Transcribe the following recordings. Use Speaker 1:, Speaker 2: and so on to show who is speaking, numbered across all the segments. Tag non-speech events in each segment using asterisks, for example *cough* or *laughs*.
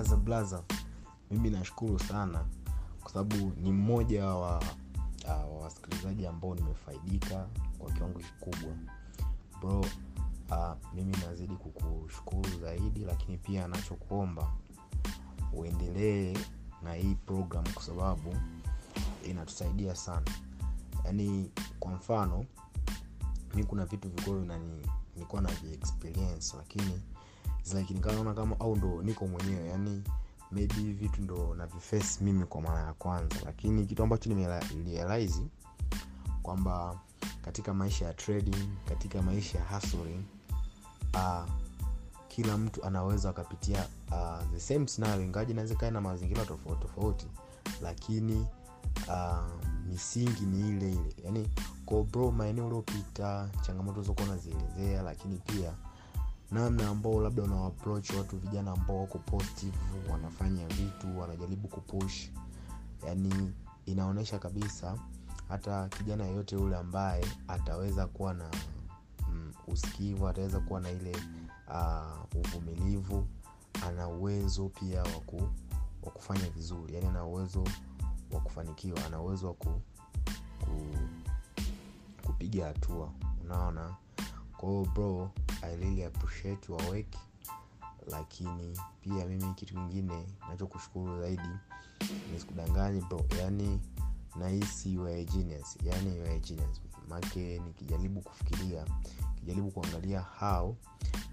Speaker 1: blaza blaza. Mimi nashukuru sana kwa sababu ni mmoja wa uh, wasikilizaji ambao nimefaidika kwa kiwango kikubwa. Bro uh, mimi nazidi kukushukuru zaidi lakini pia nachokuomba uendelee na hii program kwa sababu inatusaidia sana. Yaani kwa mfano mi kuna vitu vilikuwa nilikuwa na experience lakini like nikaona kama au ndo niko mwenyewe yani maybe vitu ndo naviface mimi kwa mara ya kwanza. Lakini kitu ambacho nimerealize kwamba katika maisha ya trading katika maisha ya hustling uh, kila mtu anaweza akapitia uh, the same scenario ingaji naweza kaa na mazingira tofauti tofauti lakini uh, misingi ni ile ile. Yani kobro maeneo uliopita changamoto zokuwa unazielezea lakini pia namna ambao labda una watu vijana ambao wako positive wanafanya vitu wanajaribu kupush. Yani inaonyesha kabisa hata kijana yeyote yule ambaye ataweza kuwa na mm, usikivu ataweza kuwa na ile uh, uvumilivu ana uwezo pia waku, wa kufanya vizuri. Yani ana uwezo wa kufanikiwa ana uwezo wa ku, ku, kupiga hatua. Unaona? Kwao bro i really appreciate your work. Lakini pia mimi kitu kingine nachokushukuru zaidi nisikudanganyi bro. Yani nahisi genius. Yani genius. Make nikijaribu kufikiria kijaribu kuangalia how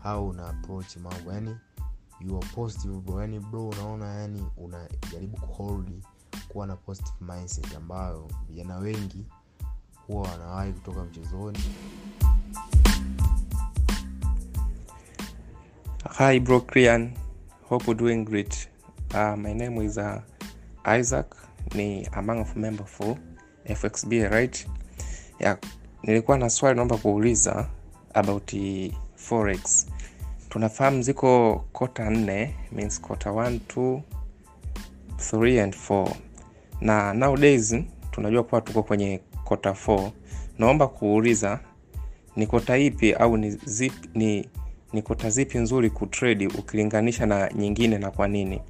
Speaker 1: how una approach mambo. Yani you are positive bro. Yani bro unaona yani unajaribu kuhold kuwa na positive mindset ambayo vijana wengi huwa wanawahi kutoka mchezoni
Speaker 2: Hi, bro. Hope you're doing great. Uh, my name is uh, Isaac. Ni among of member for FXB, right? Yeah, nilikuwa na swali naomba kuuliza about forex. Tunafahamu ziko kota nne, means kota 1, 2, 3 and 4. Na nowadays tunajua kuwa tuko kwenye kota 4. Naomba kuuliza ni kota ipi au ni zip, ni ni kota zipi nzuri kutredi ukilinganisha na nyingine na kwa nini.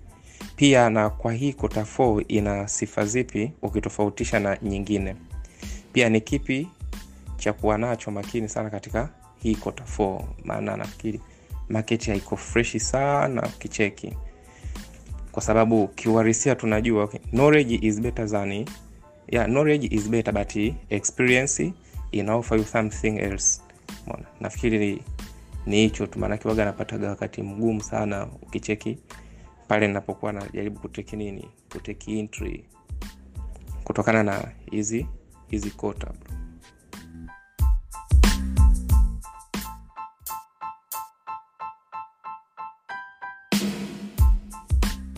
Speaker 2: Pia na kwa hii kota 4 ina sifa zipi ukitofautisha na nyingine. Pia ni kipi cha kuwa nacho makini sana katika hii kota 4 maana nafikiri maketi haiko freshi sana kicheki kwa sababu kiuharisia tunajua okay, is better than yeah, knowledge is better but experience ina you something else. Nafikiri ni hicho tu maanake waga napataga wakati mgumu sana ukicheki pale napokuwa najaribu kuteki nini kuteki entry kutokana na hizi hizi kota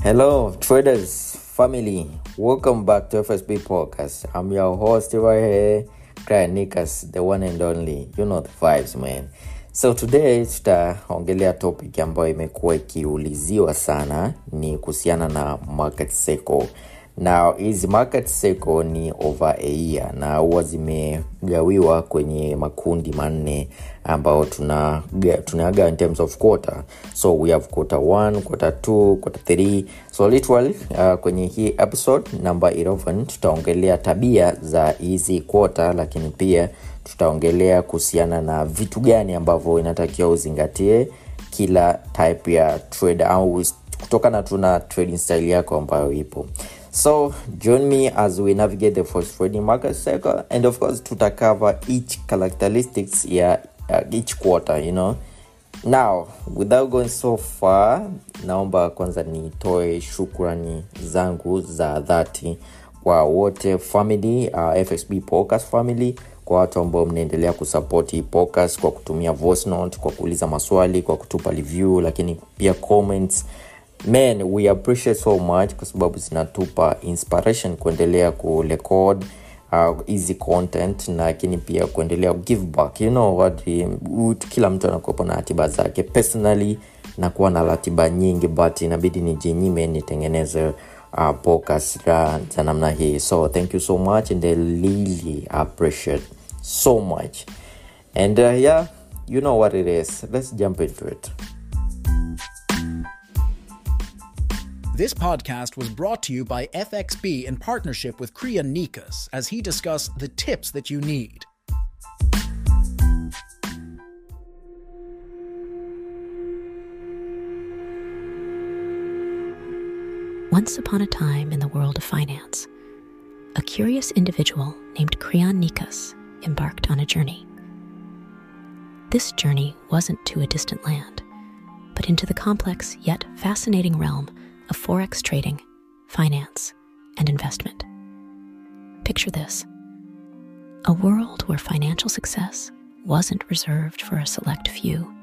Speaker 3: Hello, traders family. Welcome back to FSB Podcast. I'm your host right here, Nikas, the one and only. You know the vibes, man. So today tutaongelea topic ambayo imekuwa ikiuliziwa sana, ni kuhusiana na market cycle. Na hizi market cycle ni over a year na huwa zimegawiwa kwenye makundi manne ambayo tuna in terms of quarter so we have quarter 1 quarter 2 quarter 3 so literally uh, kwenye hii episode number 11 tutaongelea tabia za hizi quarter lakini pia tutaongelea kuhusiana na vitu gani ambavyo inatakiwa uzingatie kila type ya trade au kutokana tu na trading style yako ambayo ipo. So join me as we navigate the first trading market cycle and of course tutacover each characteristics ya uh, each quarter you know. Now without going so far naomba kwanza nitoe shukrani zangu za dhati kwa wote family uh, fsb podcast family kwa watu ambao mnaendelea kusupport hii podcast kwa kutumia voice note kwa kuuliza maswali kwa kutupa review lakini pia comments. Man we appreciate so much kwa sababu zinatupa inspiration kuendelea kurekod hizi uh, content lakini pia kuendelea give back. You know what um, kila mtu anakuwepo na ratiba zake. Personally nakuwa na ratiba nyingi but inabidi nijinyime nitengeneze uh, podcast za namna hii. So thank you so much and I really appreciate so much. And uh, yeah you know what it is. Let's jump into it.
Speaker 4: This podcast was brought to you by FXB in partnership with Kriya Nikas as he discussed the tips that you need.
Speaker 5: Once upon a time in the world of finance, a curious individual named Creon Nikas embarked on a journey. This journey wasn't to a distant land, but into the complex yet fascinating realm of forex trading, finance, and investment. Picture this a world where financial success wasn't reserved for a select few,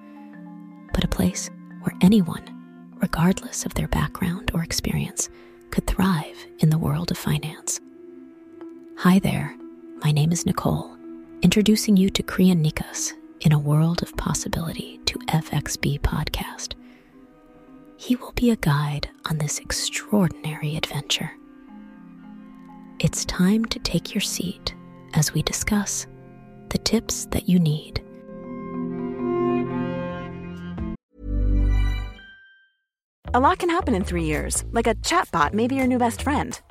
Speaker 5: but a place where anyone, regardless of their background or experience, could thrive in the world of finance. Hi there, my name is Nicole, introducing you to Nikas in a world of possibility to FXB podcast. He will be a guide on this extraordinary adventure. It's time to take your seat as we discuss the tips that you need.
Speaker 6: A lot can happen in three years, like a chatbot may be your new best friend.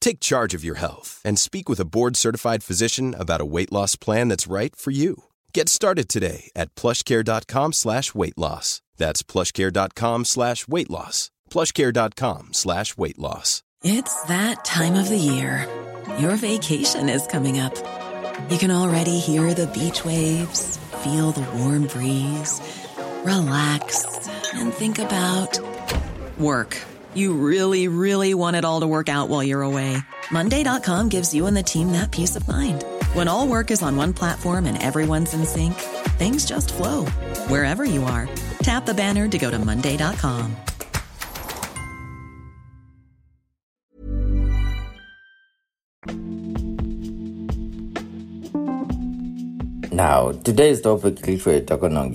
Speaker 7: Take charge of your health and speak with a board-certified physician about a weight loss plan that's right for you. Get started today at plushcare.com slash weight loss. That's plushcare.com slash weight loss. plushcare.com slash weight loss.
Speaker 8: It's that time of the year. Your vacation is coming up. You can already hear the beach waves, feel the warm breeze, relax, and think about work. You really, really want it all to work out while you're away. Monday.com gives you and the team that peace of mind. When all work is on one platform and everyone's in sync, things just flow wherever you are. Tap the banner to go to Monday.com.
Speaker 3: Now, today's topic literally talking on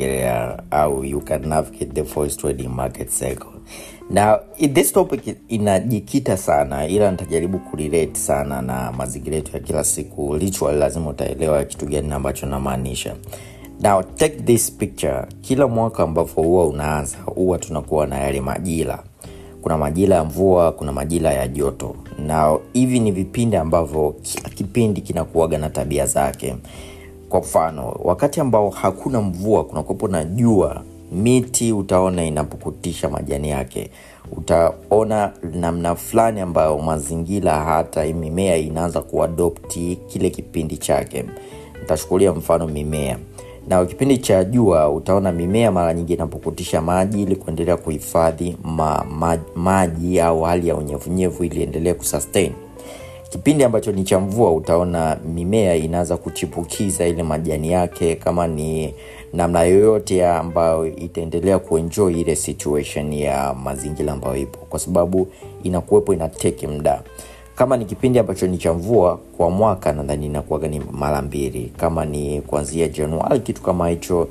Speaker 3: how you can navigate the forex trading market cycle. I- this topic inajikita sana ila nitajaribu kurelate sana na mazingira yetu ya kila siku. Literally lazima utaelewa kitu gani ambacho namaanisha. Now, take this picture. Kila mwaka ambapo huwa unaanza huwa tunakuwa na yale majira kuna majira ya mvua kuna majira ya joto na hivi ni vipindi ambavyo kila kipindi kinakuaga na tabia zake kwa mfano wakati ambao hakuna mvua kunakuwepo na jua miti utaona inapukutisha majani yake. Utaona namna fulani ambayo mazingira hata mimea inaanza kuadopti kile kipindi chake. Nitachukulia mfano mimea. Na kipindi cha jua utaona mimea mara nyingi inapokutisha maji ili kuendelea kuhifadhi ma, ma, maji au hali ya unyevunyevu ili endelee kusustain. Kipindi ambacho ni cha mvua utaona mimea inaanza kuchipukiza ile majani yake kama ni namna yoyote ambayo itaendelea kuenjoy ile situation ya mazingira ambayo ipo kwa sababu inakuwepo ina muda. Kama ni kipindi ambacho ni cha mvua kwa mwaka nadhani inakuwaga ni mara mbili. Kama ni kuanzia januari kitu kama hicho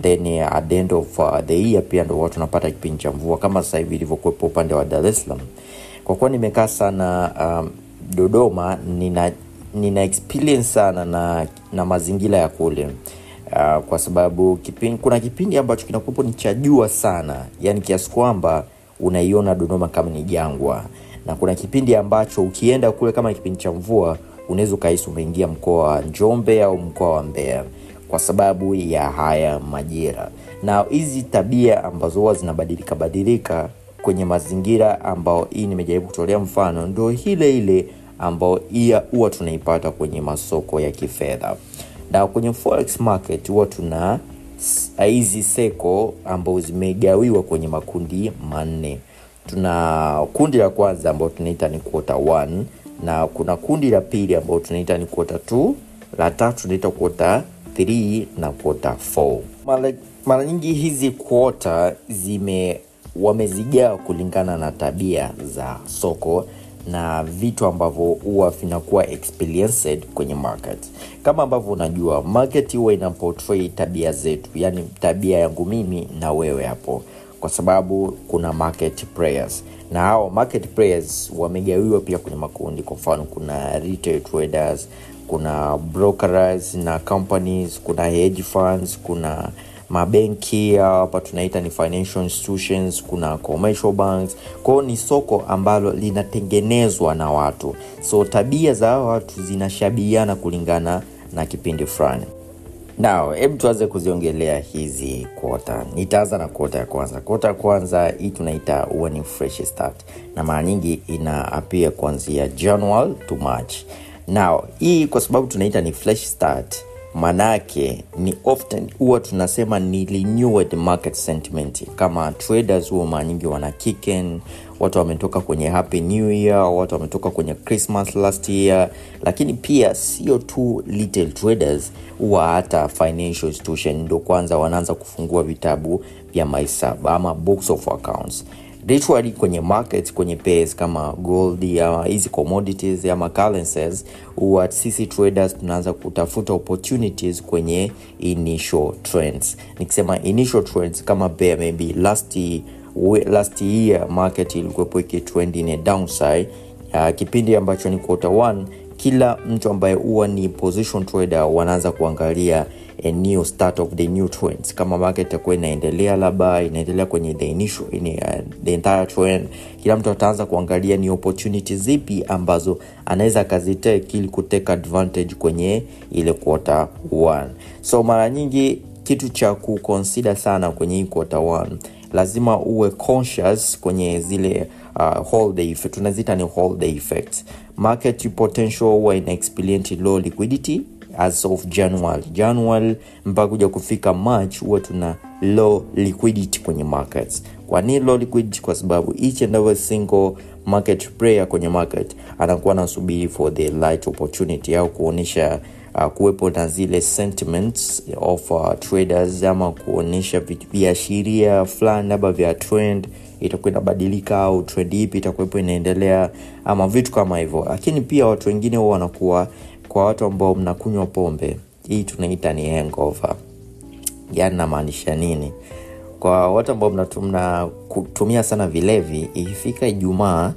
Speaker 3: then at the end of uh, the year pia ndo watu wanapata kipindi cha mvua kama sasa hivi ilivyokuwepo upande wa dar salaam. Kwa kuwa nimekaa sana um, dodoma nina nina experience sana na na mazingira ya kule uh, kwa sababu kipindi, kuna kipindi ambacho kinakuwepo ni cha jua sana yani kiasi kwamba unaiona dodoma kama ni jangwa. Na kuna kipindi ambacho ukienda kule kama kipindi cha mvua unaweza ukahisi umeingia mkoa wa njombe au mkoa wa mbeya kwa sababu ya haya majira. Na hizi tabia ambazo huwa zinabadilika badilika kwenye mazingira ambao hii nimejaribu kutolea mfano ndio ile ile ambao huwa tunaipata kwenye masoko ya kifedha na kwenye forex market huwa tuna hizi seko ambao zimegawiwa kwenye makundi manne. Tuna kundi la kwanza ambao tunaita ni quarter one na kuna kundi la pili ambao tunaita ni quarter two la tatu tunaita quarter 3 na 4 mara, mara nyingi hizi quarter zime wamezigawa kulingana na tabia za soko na vitu ambavyo huwa vinakuwa experienced kwenye market. Kama ambavyo unajua market huwa ina portray tabia zetu yani tabia yangu mimi na wewe hapo. Kwa sababu kuna market players. Na hao market players wamegawiwa pia kwenye makundi. Kwa mfano kuna retail traders kuna brokers na companies kuna hedge funds kuna mabenki hapa tunaita ni financial institutions kuna commercial banks. Kwao ni soko ambalo linatengenezwa na watu. So tabia za hawa watu zinashabiana kulingana na kipindi fulani. Nao hebu tuanze kuziongelea hizi kota nitaanza na kota ya kwanza. Kota ya kwanza hii tunaita huwa ni fresh start. Na mara nyingi ina apia kuanzia january to march. Nao hii kwa sababu tunaita ni fresh start manake ni often huwa tunasema ni renewed market sentiment. Kama traders huwa mara nyingi wana kicken watu wametoka kwenye happy new year watu wametoka kwenye christmas last year. Lakini pia sio tu little traders huwa hata financial institution ndo kwanza wanaanza kufungua vitabu vya mahesabu ama books of accounts literally kwenye market kwenye pairs kama gold ama hizi commodities ama currencies huwa sisi traders tunaanza kutafuta opportunities kwenye initial trends. Nikisema initial trends kama bear, maybe last last year market ilikuwepo ikitrend in downside. Uh, kipindi ambacho ni quarter one kila mtu ambaye huwa ni position trader wanaanza kuangalia a new start of the new trends. Kama market itakuwa inaendelea labda inaendelea kwenye the initial in, uh, the entire trend kila mtu ataanza kuangalia ni opportunity zipi ambazo anaweza akazitake ili kutake advantage kwenye ile quarter one. So mara nyingi kitu cha kuconsider sana kwenye hii quarter one lazima uwe conscious kwenye zile uh, holiday effect tunazita ni holiday effects. Market potential huwa ina experience low liquidity as of january. January mpaka kuja kufika march huwa tuna low liquidity kwenye markets. Kwa nini low liquidity? Kwa sababu each and every single market player kwenye market anakuwa anasubiri for the light opportunity au kuonyesha uh, kuwepo na zile sentiments of uh, traders ama kuonyesha viashiria fulani labda vya trend itakuwa inabadilika au trend ipi itakuwepo inaendelea ama vitu kama hivyo. Lakini pia watu wengine huwa wanakuwa kwa watu ambao mnakunywa pombe. Hii tunaita ni hangover. Yani namaanisha nini? Kwa watu ambao mnatu- mnatumia sana vilevi ikifika ijumaa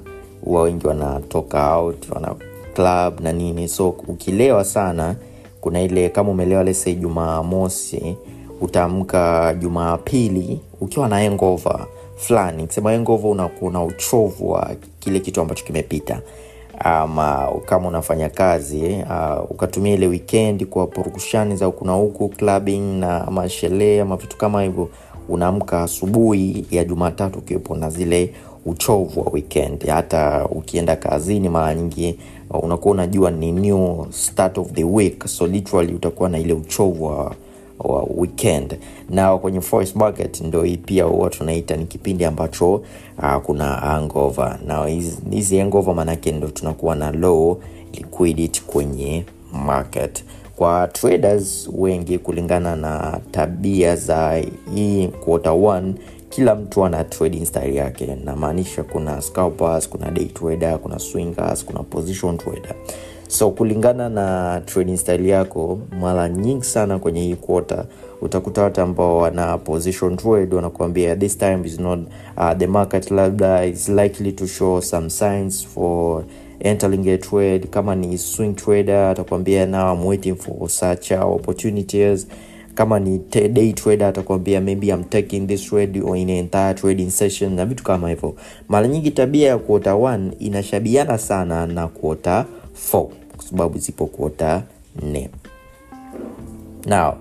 Speaker 3: huwa wengi wanatoka out wana club na nini. So ukilewa sana kuna ile kama umelewa lese jumaa mosi utaamka jumaa pili ukiwa na hangover fulani kisema hangover unakuwa na uchovu wa kile kitu ambacho kimepita ama kama unafanya kazi uh, ukatumia ile wikendi kwa purukushani za huku na huku clubbing na ama sherehe ama vitu kama hivyo unaamka asubuhi ya jumatatu ukiwepo na zile uchovu wa weekend. Hata ukienda kazini mara nyingi uh, unakuwa unajua ni new start of the week. So literally utakuwa na ile uchovu wa wa weekend. Na kwenye forex market ndo hii pia huwa tunaita ni kipindi ambacho uh, kuna hangover. Na hizi- hangover maanake ndo tunakuwa na low liquidity kwenye market. Kwa traders wengi kulingana na tabia za hii quarter one kila mtu ana trading style yake. Namaanisha kuna scalpers kuna day trader kuna swingers kuna position trader so kulingana na trading style yako mara nyingi sana kwenye hii quarter utakuta watu ambao wana position trade wanakuambia this time is not uh, the market labda is likely to show some signs for entering a trade. Kama ni swing trader atakwambia now I'm waiting for such opportunities kama ni day trader atakwambia maybe I'm taking this trade or in entire trading session na vitu kama hivyo. Mara nyingi tabia ya quarter 1 inashabiana sana na quarter 4 kwa sababu zipo kuota 4 now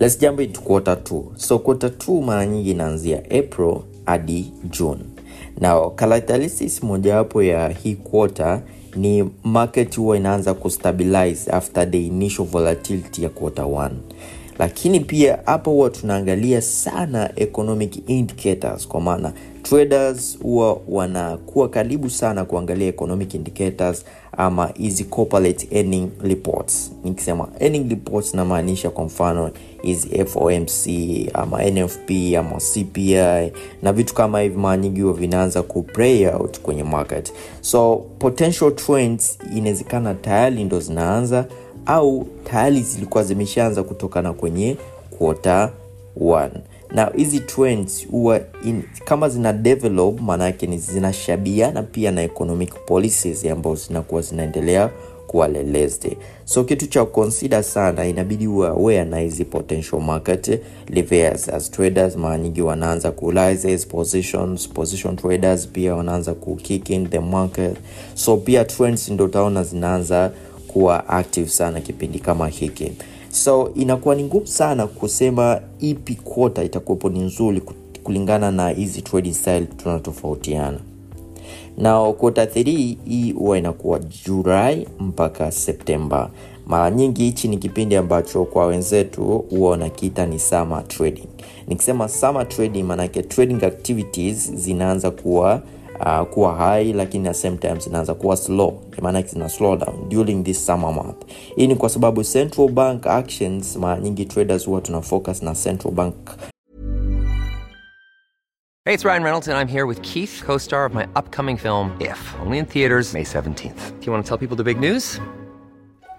Speaker 3: let's jump into quarter 2 so quarter 2 mara nyingi inaanzia april hadi june. Now characteristics mojawapo ya hii quarter ni market huwa inaanza kustabilize after the initial volatility ya quarter 1 lakini pia hapo huwa tunaangalia sana economic indicators kwa maana traders huwa wanakuwa karibu sana kuangalia economic indicators ama hizi reports. Nikisema reports namaanisha kwa mfano hizi fomc ama nfp ama cpi na vitu kama hivi mara nyingi huwa vinaanza ku play out kwenye market. So potential trends inawezekana tayari ndo zinaanza au tayari zilikuwa zimeshaanza kutokana kwenye quarter one. Na hizi trends huwa in- kama zina develop maanaake ni zinashabiana pia na economic policies ambazo zinakuwa zinaendelea kuwa lelezde. So kitu cha consider sana inabidi uwe aware na hizi potential market levers as traders. Mara nyingi wanaanza ku realize hizi positions position traders pia wanaanza ku in the market. So pia trends ndo utaona zinaanza kuwa active sana kipindi kama hiki. So inakuwa ni ngumu sana kusema ipi quota itakuwepo ni nzuri kulingana na hizi trading style tunatofautiana. Na quota 3 hii huwa inakuwa julai mpaka septemba mara nyingi hichi ni kipindi ambacho kwa wenzetu huwa wanakiita ni summer trading. Nikisema summer trading maanake trading activities zinaanza kuwa uh, kuwa high lakini at same time zinaanza kuwa slow maanake zina slow down during this summer month hii ni kwa sababu central bank actions mara nyingi traders huwa tuna focus na central bank
Speaker 9: Hey, it's Ryan Reynolds, and I'm here with Keith, co star of my upcoming film, If, only in theaters, May 17th. Do you want to tell people the big news?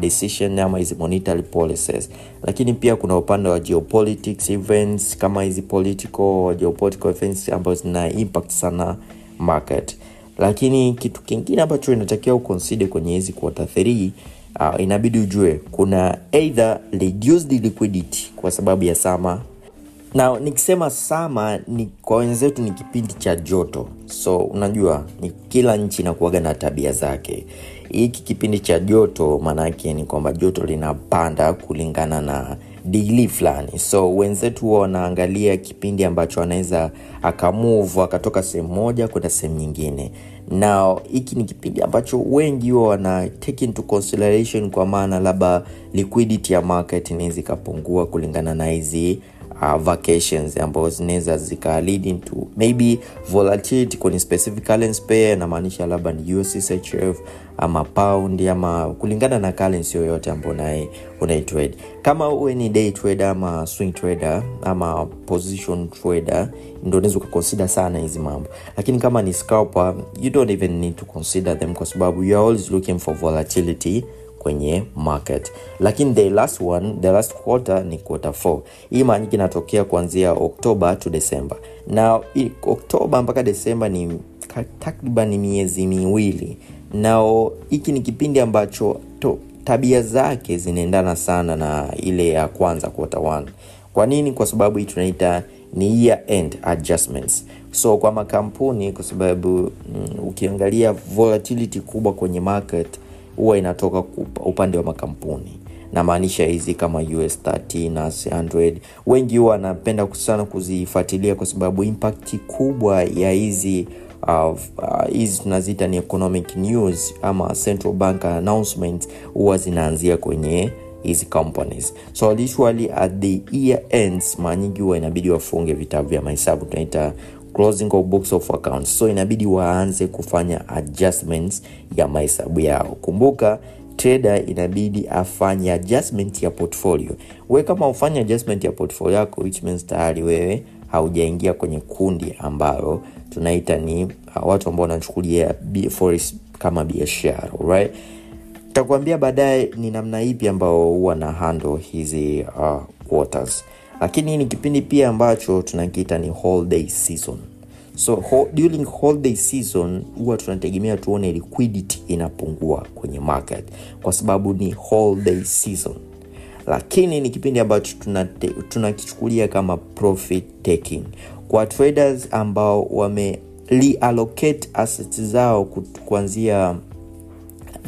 Speaker 3: Decision ama hizi monetary policies. Lakini pia kuna upande wa geopolitics events kama hizi political geopolitical events ambazo zina impact sana market. Lakini kitu kingine ambacho inatakiwa uconsider kwenye hizi quarter 3 uh, inabidi ujue kuna either reduced liquidity kwa sababu ya sama na nikisema sama ni kwa wenzetu ni kipindi cha joto. So unajua ni kila nchi inakuaga na tabia zake hiki kipindi cha joto maanaake ni kwamba joto linapanda kulingana na digrii fulani. So wenzetu huwa wanaangalia kipindi ambacho anaweza akamuvu akatoka sehemu moja kwenda sehemu nyingine. Na hiki ni kipindi ambacho wengi huwa wana take into consideration kwa maana labda liquidity ya market inaweza ikapungua kulingana na hizi uh, vacations ambazo zinaweza zika lead maybe volatility kwenye specific currency pair inamaanisha labda ni USCHF ama pound ama kulingana na currency yoyote ambao naye unaitrade kama uwe ni day trader ama swing trader ama position trader ndo unaweza ukaconsider sana hizi mambo. Lakini kama ni scalper you don't even need to consider them kwa sababu you are always looking for volatility kwenye market. Lakini the last one the last quarter ni quarter 4 hii maanyiki inatokea kuanzia oktoba to December. na oktoba mpaka desemba ni takriban miezi miwili. Nao hiki ni kipindi ambacho to, tabia zake zinaendana sana na ile ya kwanza quarter 1 kwa nini? Kwa sababu hii tunaita ni year end adjustments. So kwa makampuni kwa sababu mm, ukiangalia volatility kubwa kwenye market huwa inatoka upande wa makampuni. Namaanisha hizi kama us 30 na 100 wengi huwa wanapenda sana kuzifuatilia kwa sababu impact kubwa ya hizi uh, uh, hizi tunaziita ni economic news ama central bank announcement huwa zinaanzia kwenye hizi companies. So literally at the year ends mara nyingi huwa inabidi wafunge vitabu vya mahesabu tunaita closing of books of accounts. So inabidi waanze kufanya adjustments ya mahesabu yao. Kumbuka trader inabidi afanye adjustment ya portfolio. We kama ufanye adjustment ya portfolio yako which means tayari wewe haujaingia kwenye kundi ambalo tunaita ni uh, watu ambao wanachukulia forex kama biashara right? takuambia baadaye ni namna ipi ambao huwa na handle hizi uh, quarters lakini ni kipindi pia ambacho tunakiita ni holiday season. So ho, during holiday season huwa tunategemea tuone liquidity inapungua kwenye market kwa sababu ni holiday season. Lakini ni kipindi ambacho tunakichukulia tunakichukulia kama profit taking. Kwa traders ambao wame reallocate zao kuanzia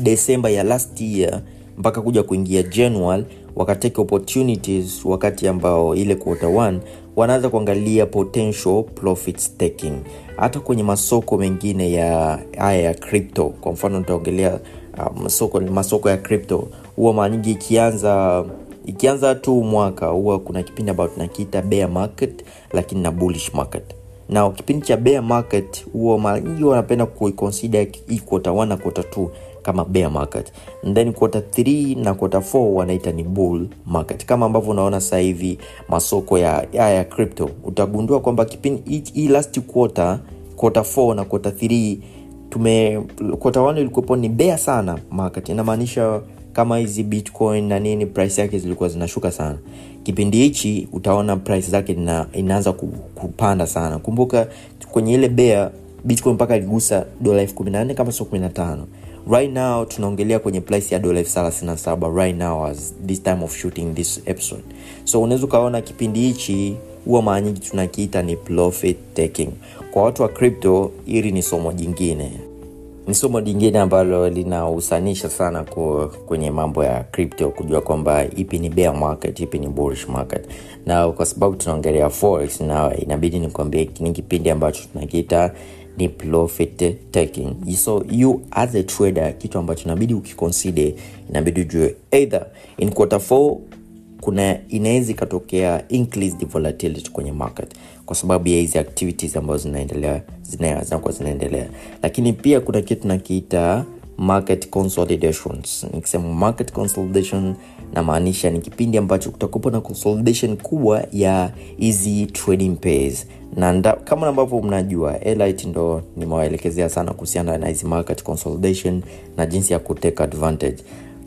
Speaker 3: desemba ya last year mpaka kuja kuingia january wakatake opportunities wakati ambao ile quarter one wanaanza kuangalia potential profits taking. Hata kwenye masoko mengine ya haya ya crypto kwa mfano nitaongelea uh, masoko, masoko ya crypto. Huwa mara nyingi ikianza ikianza tu mwaka huwa kuna kipindi ambayo tunakiita bear market lakini na bullish market. Na kipindi cha bear market huwa mara nyingi wanapenda kuiconsider hii quarter 1 na quarter 2 kama bear market. Then quarter 3 na quarter 4 wanaita ni bull market. Kama ambavyo unaona sasa hivi masoko ya, ya, ya crypto utagundua kwamba kipindi hii last quarter quarter 4 na quarter 3 tume quarter 1 ilikuwepo ni bear sana market. Inamaanisha kama hizi bitcoin na nini price yake zilikuwa zinashuka sana. Kipindi hichi utaona price zake ina, inaanza kupanda sana. Kumbuka kwenye ile bea bitcoin mpaka iligusa dola elfu kumi na nne kama sio kumi na tano right now tunaongelea kwenye price ya dola right now as this time of shooting this episode. So unaweza ukaona kipindi hichi huwa mara nyingi tunakiita ni profit taking. Kwa watu wa crypto hili ni somo jingine. Ni somo lingine ambalo linahusanisha sana kwenye mambo ya crypto kujua kwamba ipi ni bear market ipi ni bullish market. Na kwa sababu tunaongelea forex na inabidi nikwambie ni kipindi ambacho tunakiita ni profit taking. So you as a trader kitu ambacho inabidi ukiconsider inabidi ujue either in quarter 4 kuna inaweza ikatokea increased volatility kwenye market kwa sababu ya hizi activities ambazo zinaendelea zinakuwa zinaendelea. Lakini pia kuna kitu nakiita market consolidations. Nikisema market consolidation namaanisha ni kipindi ambacho kutakuwepo na consolidation kubwa ya hizi trading pairs. Na nda, kama ambavyo mnajua elite ndo nimewaelekezea sana kuhusiana na hizi market consolidation na jinsi ya kutake advantage.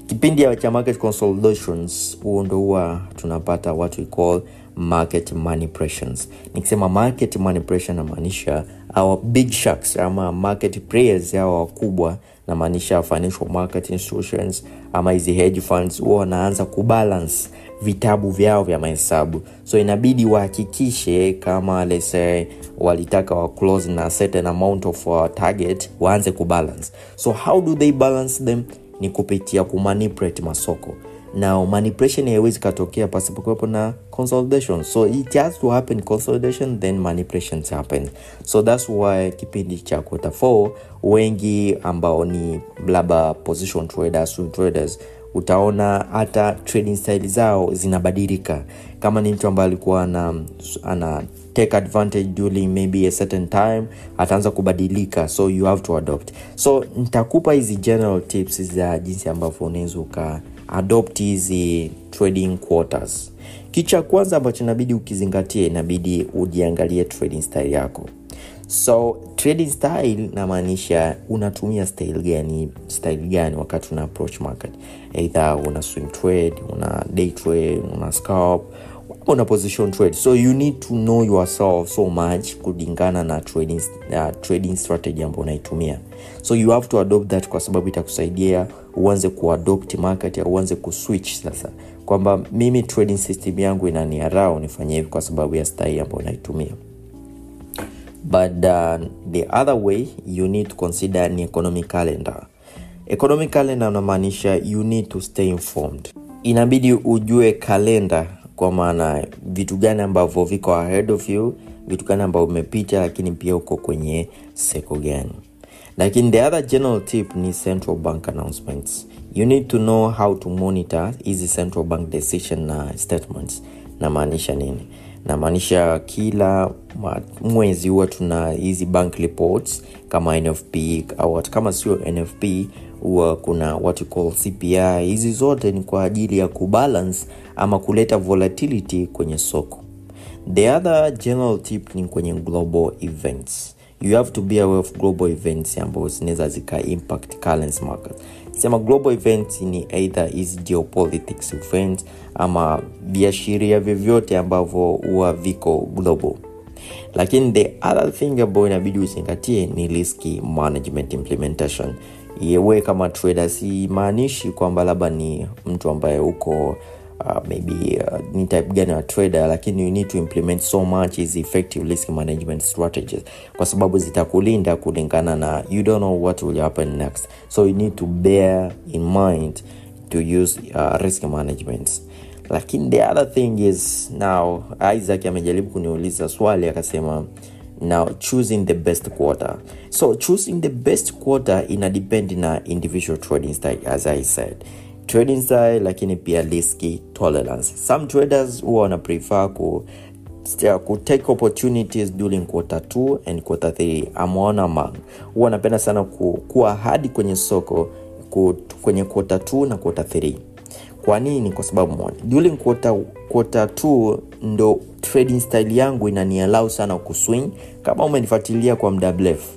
Speaker 3: Kipindi cha market consolidations huo ndo huwa tunapata what we call market manipulations nikisema market manipulation namaanisha our big sharks ama market players hawa wakubwa namaanisha financial marketing solutions ama hizi hedge funds huwa wanaanza kubalance vitabu vyao vya mahesabu. So inabidi wahakikishe kama lese walitaka wa close na certain amount of uh, target waanze kubalance. So how do they balance them? Ni kupitia kumanipulate masoko na manipulation haiwezi katokea pasipokuwepo na consolidation. So it has to happen consolidation then manipulations happen. So thats why kipindi cha quarter 4 wengi ambao ni labda position traders traders utaona hata trading style zao zinabadilika. Kama ni mtu ambaye alikuwa ana, ana take advantage during maybe a certain time ataanza kubadilika. So you have to adopt. So nitakupa hizi general tips za jinsi ambavyo unaweza uka adopt hizi trading quarters. Kitu cha kwanza ambacho inabidi ukizingatia inabidi ujiangalie trading style yako. So trading style namaanisha unatumia style gani style gani wakati una approach market? Either una swing trade una day trade una scalp una position trade. So you need to know yourself so much kulingana na trading, uh, trading strategy ambayo unaitumia. So you have to adopt that kwa sababu itakusaidia uanze kuadopt market au uanze kuswitch sasa. Kwamba mimi trading system yangu inaniarau nifanye hivi kwa sababu ya stai ambayo naitumia. But uh, the other way you need to consider ni economic calendar. Economic calendar unamaanisha you need to stay informed. Inabidi ujue kalenda kwa maana vitu gani ambavyo viko ahead of you vitu gani ambavyo umepita lakini pia uko kwenye seko gani lakini the other general tip ni central bank announcements. You need to know how to monitor hizi central bank decision na statements. Namaanisha nini? Namaanisha kila mwezi huwa tuna hizi bank reports kama nfp au kama sio nfp huwa kuna what you call cpi hizi zote ni kwa ajili ya kubalance ama kuleta volatility kwenye soko. The other general tip ni kwenye global events you have to be aware of global events ambazo zinaweza zika impact currency market sema global events ni either is geopolitics events ama viashiria vyovyote ambavyo huwa viko global. Lakini the other thing ambayo inabidi uzingatie ni risk management implementation. Yewe kama trader simaanishi kwamba labda ni mtu ambaye uko uh, maybe uh, ni type gani wa trader lakini you need to implement so much is effective risk management strategies. Kwa sababu zitakulinda kulingana na you don't know what will happen next. So you need to bear in mind to use uh, risk management. Lakini the other thing is now isaac amejaribu kuniuliza swali akasema now choosing the best quarter. So choosing the best quarter ina depend na individual trading style as i said trading style lakini pia risk tolerance. Some traders huwa wana prefer ku kutake opportunities during quarter 2 and quarter 3 ameona mang huwa anapenda sana ku, kuwa hadi kwenye soko ku, kwenye quarter 2 na quarter 3 kwa nini? Kwa sababu moja. During quarter, quarter 2 ndo trading style yangu inanialau sana kuswing kama umenifuatilia kwa muda mrefu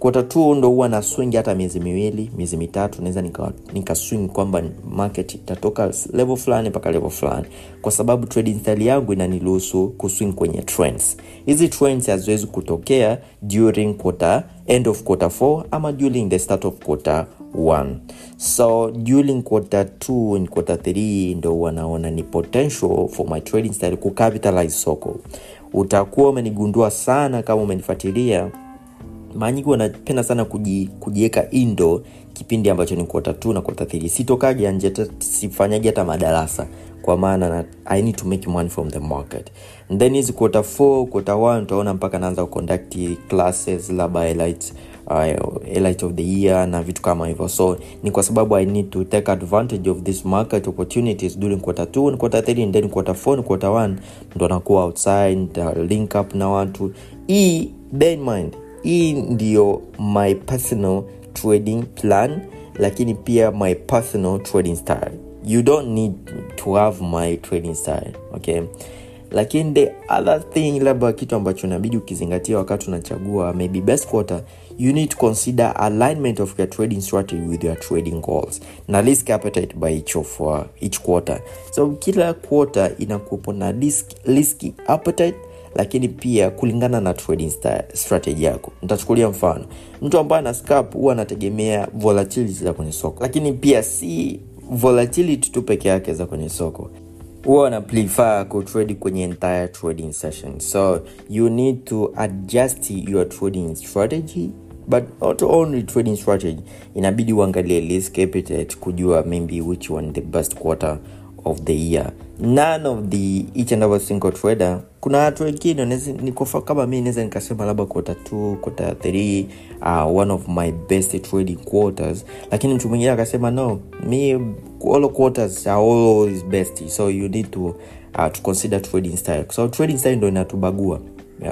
Speaker 3: quarter 2 ndo huwa na swing hata miezi miwili miezi mitatu naweza nika, nika swing kwamba market itatoka level fulani mpaka level fulani. Kwa sababu trading style yangu inaniruhusu kuswing kwenye trends. Hizi trends haziwezi kutokea during quarter end of quarter 4 ama during the start of quarter 1 so during quarter 2 and quarter 3 ndo wanaona ni potential for my trading style kucapitalize soko. Utakuwa umenigundua sana kama umenifuatilia mara nyingi wanapenda sana kuji, kujiweka indo kipindi ambacho ni kuota tu na quarter 3 sitokagi anje sifanyagi hata madarasa. Kwa maana na, i need to make money from the market. And then hizi kuota 4 kuota 1 utaona mpaka naanza kuconduct classes labda highlight uh, highlight of the year na vitu kama hivyo. So ni kwa sababu i need to take advantage of this market opportunities during quarter 2 and quarter 3 and then quarter 4 and quarter 1 ndo nakuwa outside uh, link up na watu. Hii bear in mind hii ndio my personal trading plan lakini pia my personal trading style. You don't need to have my trading style okay? Lakini the other thing labda kitu ambacho inabidi ukizingatia wakati unachagua maybe best quarter you need to consider alignment of your trading strategy with your trading goals. Na risk appetite by each of uh, each quarter. So kila quarter inakuwepo na risk, risk appetite lakini pia kulingana na trading strategy yako nitachukulia mfano. Mtu ambaye ana scalp huwa anategemea volatility za kwenye soko. Lakini pia si volatility tu peke yake za kwenye soko. Huwa wana prefer kutrade kwenye entire trading session. So you need to adjust your trading strategy but not only trading strategy. Inabidi uangalie risk appetite kujua maybe which one the best quarter of the year. None of the each and every single trader kuna watu wengine kama mi naweza nikasema labda kota 2 kota 3 uh, one of my best trading quarters. Lakini mtu mwingine akasema no mi all quarters are always best. So you need to, uh, to consider trading style. So trading style ndo inatubagua.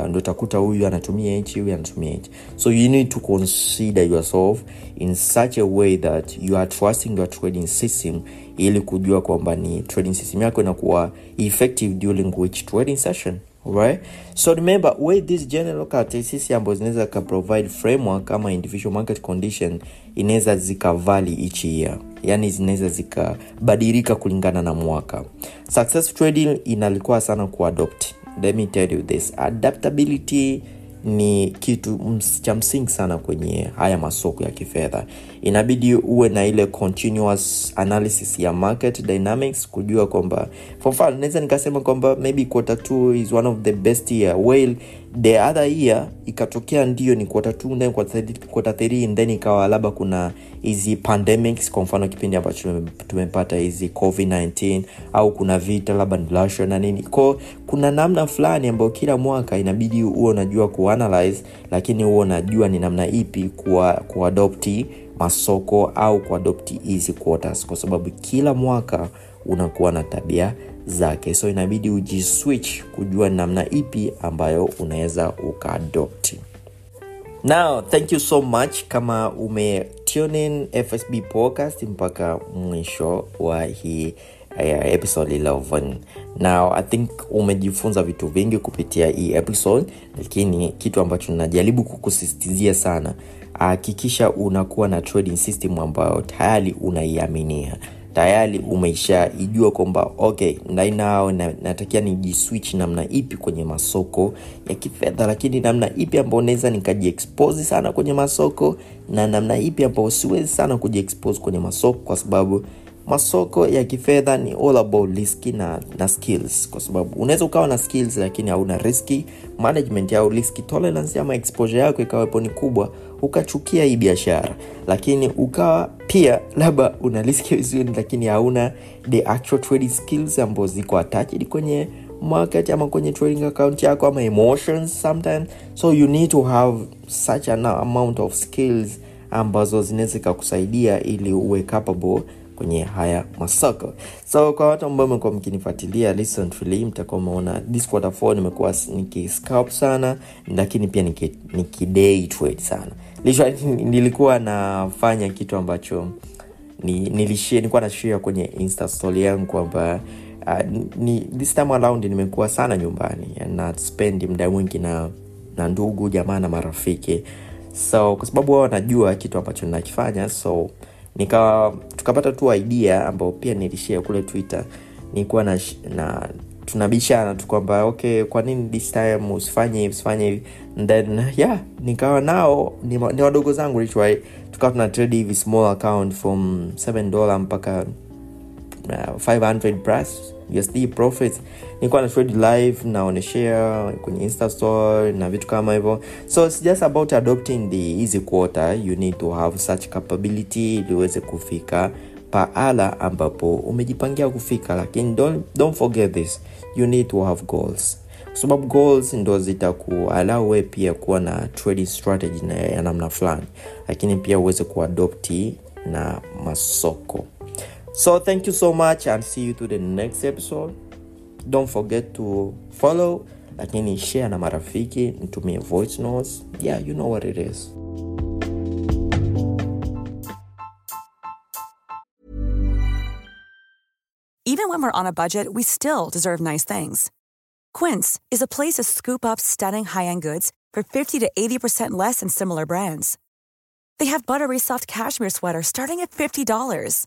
Speaker 3: Ndo utakuta huyu anatumia hichi huyu anatumia hichi so you need to consider yourself in such a way that you are trusting your trading system ili kujua kwamba ni trading system yako inakuwa effective during which trading session right so remember with this general characteristics ambazo zinaweza ka provide framework kama individual market condition inaweza zikavali each year. Yani zinaweza zikabadilika kulingana na mwaka. Success trading inalikuwa sana kuadopt let me tell you this adaptability ni kitu cha msingi sana kwenye haya masoko ya kifedha. Inabidi uwe na ile continuous analysis ya market dynamics kujua kwamba for mfano naweza nikasema kwamba maybe quarter 2 is one of the best year. Well the other year ikatokea ndio ni quarter 2 then quarter 3 then ikawa labda kuna hizi pandemics kwa mfano kipindi ambacho tumepata hizi covid-19 au kuna vita labda Russia na nini. Ko kuna namna fulani ambayo kila mwaka inabidi huo unajua kuanalyze lakini huo unajua ni namna ipi kuwa kuadopti masoko au kuadopti hizi quarters. Kwa sababu kila mwaka unakuwa na tabia zake. So inabidi ujiswitch kujua namna ipi ambayo unaweza ukaadopti now thank you so much. Kama ume tunin fsb podcast mpaka mwisho wa hii uh, episode 11 now i think umejifunza vitu vingi kupitia hii episode lakini kitu ambacho najaribu kukusistizia sana hakikisha unakuwa na trading system ambayo tayari unaiaminia tayari umeishaijua kwamba okay now na, natakia nijiswitch namna ipi kwenye masoko ya kifedha lakini namna ipi ambayo naweza nikajiexpose sana kwenye masoko na namna ipi ambayo siwezi sana kujiexpose kwenye masoko kwa sababu masoko ya kifedha ni all about riski na, na skills kwa sababu unaweza ukawa na skills lakini hauna riski management au riski tolerance ama exposure yako ikawepo ni kubwa ukachukia hii biashara lakini ukawa pia labda una riski vizuri lakini hauna the actual trading skills ambazo ziko attached kwenye market ama kwenye trading account yako ama emotions sometimes. So you need to have such an amount of skills ambazo zinaweza ikakusaidia ili uwe capable kwenye haya masoko. So kwa watu ambao mekuwa mkinifuatilia mtakuwa umeona this quarter 4 nimekuwa nikiscalp sana lakini pia niki, niki trade sana. *laughs* Nilikuwa nafanya kitu ambacho ni, nilishia nilikuwa kwenye insta story yangu kwamba uh, ni, this time around nimekuwa sana nyumbani na spendi muda mwingi na na ndugu jamaa na marafiki. So kwa sababu wao wanajua kitu ambacho ninakifanya so nikawa tukapata tu idea ambayo pia nilishia kule twitter. Nilikuwa na, na tunabishana tu kwamba okay kwa nini this time usifanye hivi usifanye hivi. Then yeah nikawa nao ni, ni wadogo zangu lichwa tukawa tuna trade hivi small account from 7 dollar mpaka uh, 500 plus usd profit nilikuwa na trade live naoneshea kwenye insta store na vitu kama hivyo. So it's just about adopting the easy quarter you need to have such capability ili kufika paala ambapo umejipangia kufika. Lakini don't, don't forget this. You need to have goals. Sababu goals ndo zitakualau pia kuwa na trading strategy na ya namna fulani. Lakini pia uweze kuadopti na masoko so thank you so much and see you to the next episode don't forget to follow lakini share na marafiki nitumie voice notes yeah you know what it is
Speaker 6: Even when we're on a budget, we still deserve nice things. Quince is a place to scoop up stunning high-end goods for 50 to 80% less than similar brands. They have buttery soft cashmere sweaters starting at $50,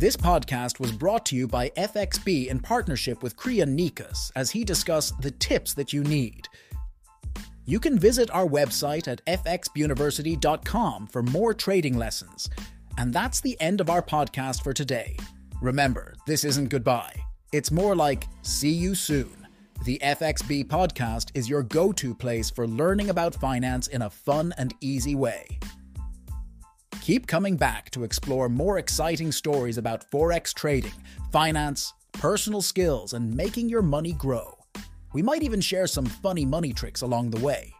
Speaker 4: This podcast was brought to you by FXB in partnership with Kriya Nikas as he discussed the tips that you need. You can visit our website at fxbuniversity.com for more trading lessons. And that's the end of our podcast for today. Remember, this isn't goodbye. It's more like see you soon. The FXB podcast is your go to place for learning about finance in a fun and easy way. Keep coming back to explore more exciting stories about Forex trading, finance, personal skills, and making your money grow. We might even share some funny money tricks along the way.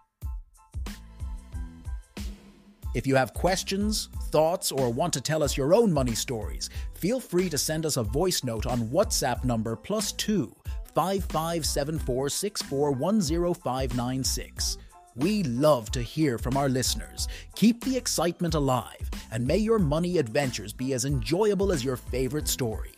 Speaker 4: If you have questions, thoughts, or want to tell us your own money stories, feel free to send us a voice note on WhatsApp number plus two 5574641056. We love to hear from our listeners. Keep the excitement alive, and may your money adventures be as enjoyable as your favorite story.